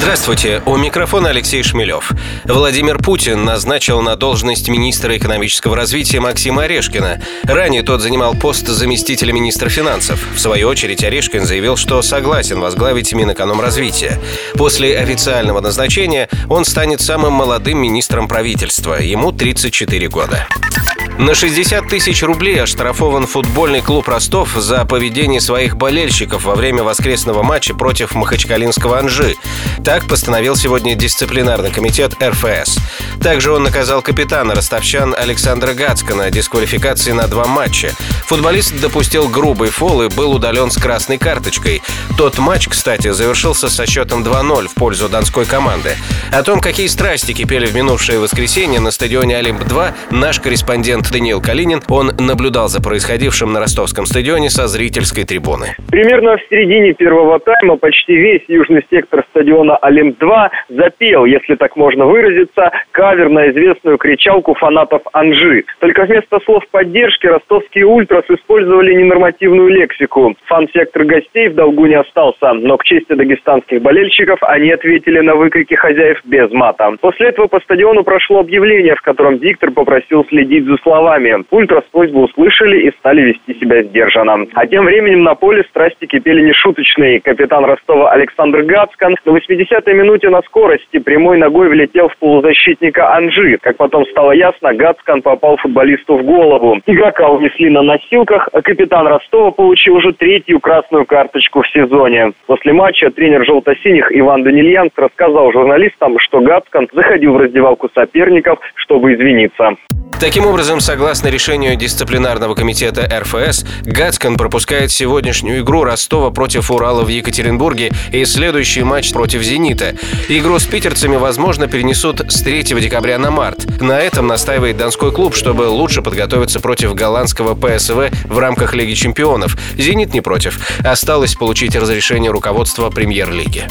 Здравствуйте, у микрофона Алексей Шмелев. Владимир Путин назначил на должность министра экономического развития Максима Орешкина. Ранее тот занимал пост заместителя министра финансов. В свою очередь Орешкин заявил, что согласен возглавить Минэкономразвития. После официального назначения он станет самым молодым министром правительства. Ему 34 года. На 60 тысяч рублей оштрафован футбольный клуб «Ростов» за поведение своих болельщиков во время воскресного матча против Махачкалинского «Анжи». Так постановил сегодня дисциплинарный комитет РФС. Также он наказал капитана ростовчан Александра Гацкана дисквалификации на два матча. Футболист допустил грубый фол и был удален с красной карточкой. Тот матч, кстати, завершился со счетом 2-0 в пользу донской команды. О том, какие страсти кипели в минувшее воскресенье на стадионе «Олимп-2», наш корреспондент Даниил Калинин, он наблюдал за происходившим на ростовском стадионе со зрительской трибуны. Примерно в середине первого тайма почти весь южный сектор стадиона «Олимп-2» запел, если так можно выразиться, кавер на известную кричалку фанатов Анжи. Только вместо слов поддержки ростовские ультрас использовали ненормативную лексику. Фан-сектор гостей в долгу не остался, но к чести дагестанских болельщиков они ответили на выкрики хозяев без мата. После этого по стадиону прошло объявление, в котором диктор попросил следить за словами. Ультрас просьбу услышали и стали вести себя сдержанно. А тем временем на поле страсти кипели нешуточные. Капитан Ростова Александр Гацкан на 80-й минуте на скорости прямой ногой влетел в полузащитника Анжи. Как потом стало ясно, Гацкан попал футболисту в голову. Игрока унесли на носилках, а капитан Ростова получил уже третью красную карточку в сезоне. После матча тренер желто-синих Иван Данильянц рассказал журналистам, что Гацкан заходил в раздевалку соперников, чтобы извиниться. Таким образом, согласно решению дисциплинарного комитета РФС, Гацкан пропускает сегодняшнюю игру Ростова против Урала в Екатеринбурге и следующий матч против «Зенита». Игру с питерцами, возможно, перенесут с 3 декабря на март. На этом настаивает Донской клуб, чтобы лучше подготовиться против голландского ПСВ в рамках Лиги чемпионов. «Зенит» не против. Осталось получить разрешение руководства премьер-лиги.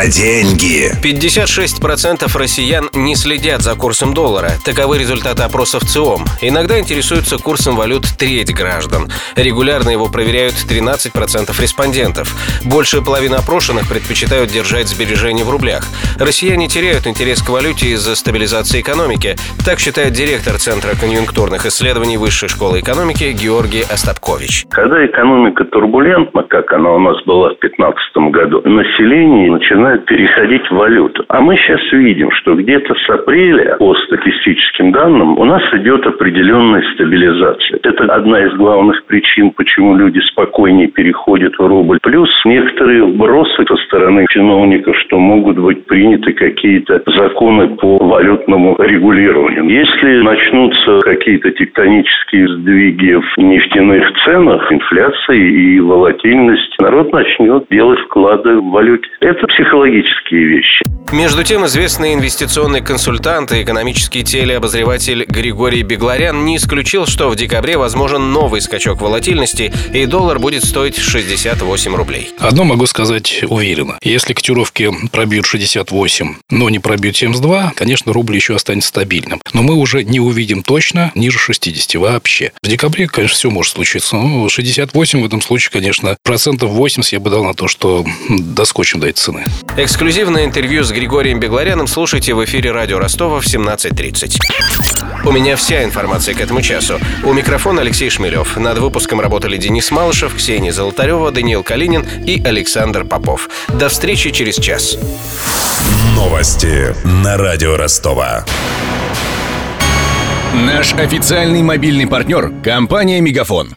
Про деньги. 56% россиян не следят за курсом доллара. Таковы результаты опросов ЦИОМ. Иногда интересуются курсом валют треть граждан. Регулярно его проверяют 13% респондентов. Больше половины опрошенных предпочитают держать сбережения в рублях. Россияне теряют интерес к валюте из-за стабилизации экономики. Так считает директор Центра конъюнктурных исследований Высшей школы экономики Георгий Остапкович. Когда экономика турбулентна, как она у нас была в 2015 году, население начинает переходить в валюту. А мы сейчас видим, что где-то с апреля, по статистическим данным, у нас идет определенная стабилизация. Это одна из главных причин, почему люди спокойнее переходят в рубль. Плюс некоторые вбросы со стороны чиновников, что могут быть приняты какие-то законы по валютному регулированию. Если начнутся какие-то тектонические сдвиги в нефтяных ценах, инфляция и волатильность, народ начнет делать вклады в валюте. Это психологические вещи. Между тем, известный инвестиционный консультант и экономический телеобозреватель Григорий Бегларян не исключил, что в декабре возможен новый скачок волатильности, и доллар будет стоить 68 рублей. Одно могу сказать уверенно. Если котировки пробьют 68, но не пробьют 72, конечно, рубль еще останется стабильным. Но мы уже не увидим точно ниже 60 вообще. В декабре, конечно, все может случиться. Но 68 в этом случае, конечно, процентов 80 я бы дал на то, что доскочим до этой цены. Эксклюзивное интервью с Григорием Бегларяном слушайте в эфире радио Ростова в 17.30. У меня вся информация к этому часу. У микрофона Алексей Шмелев. Над выпуском работали Денис Малышев, Ксения Золотарева, Даниил Калинин и Александр Попов. До встречи через час. Новости на радио Ростова. Наш официальный мобильный партнер – компания «Мегафон».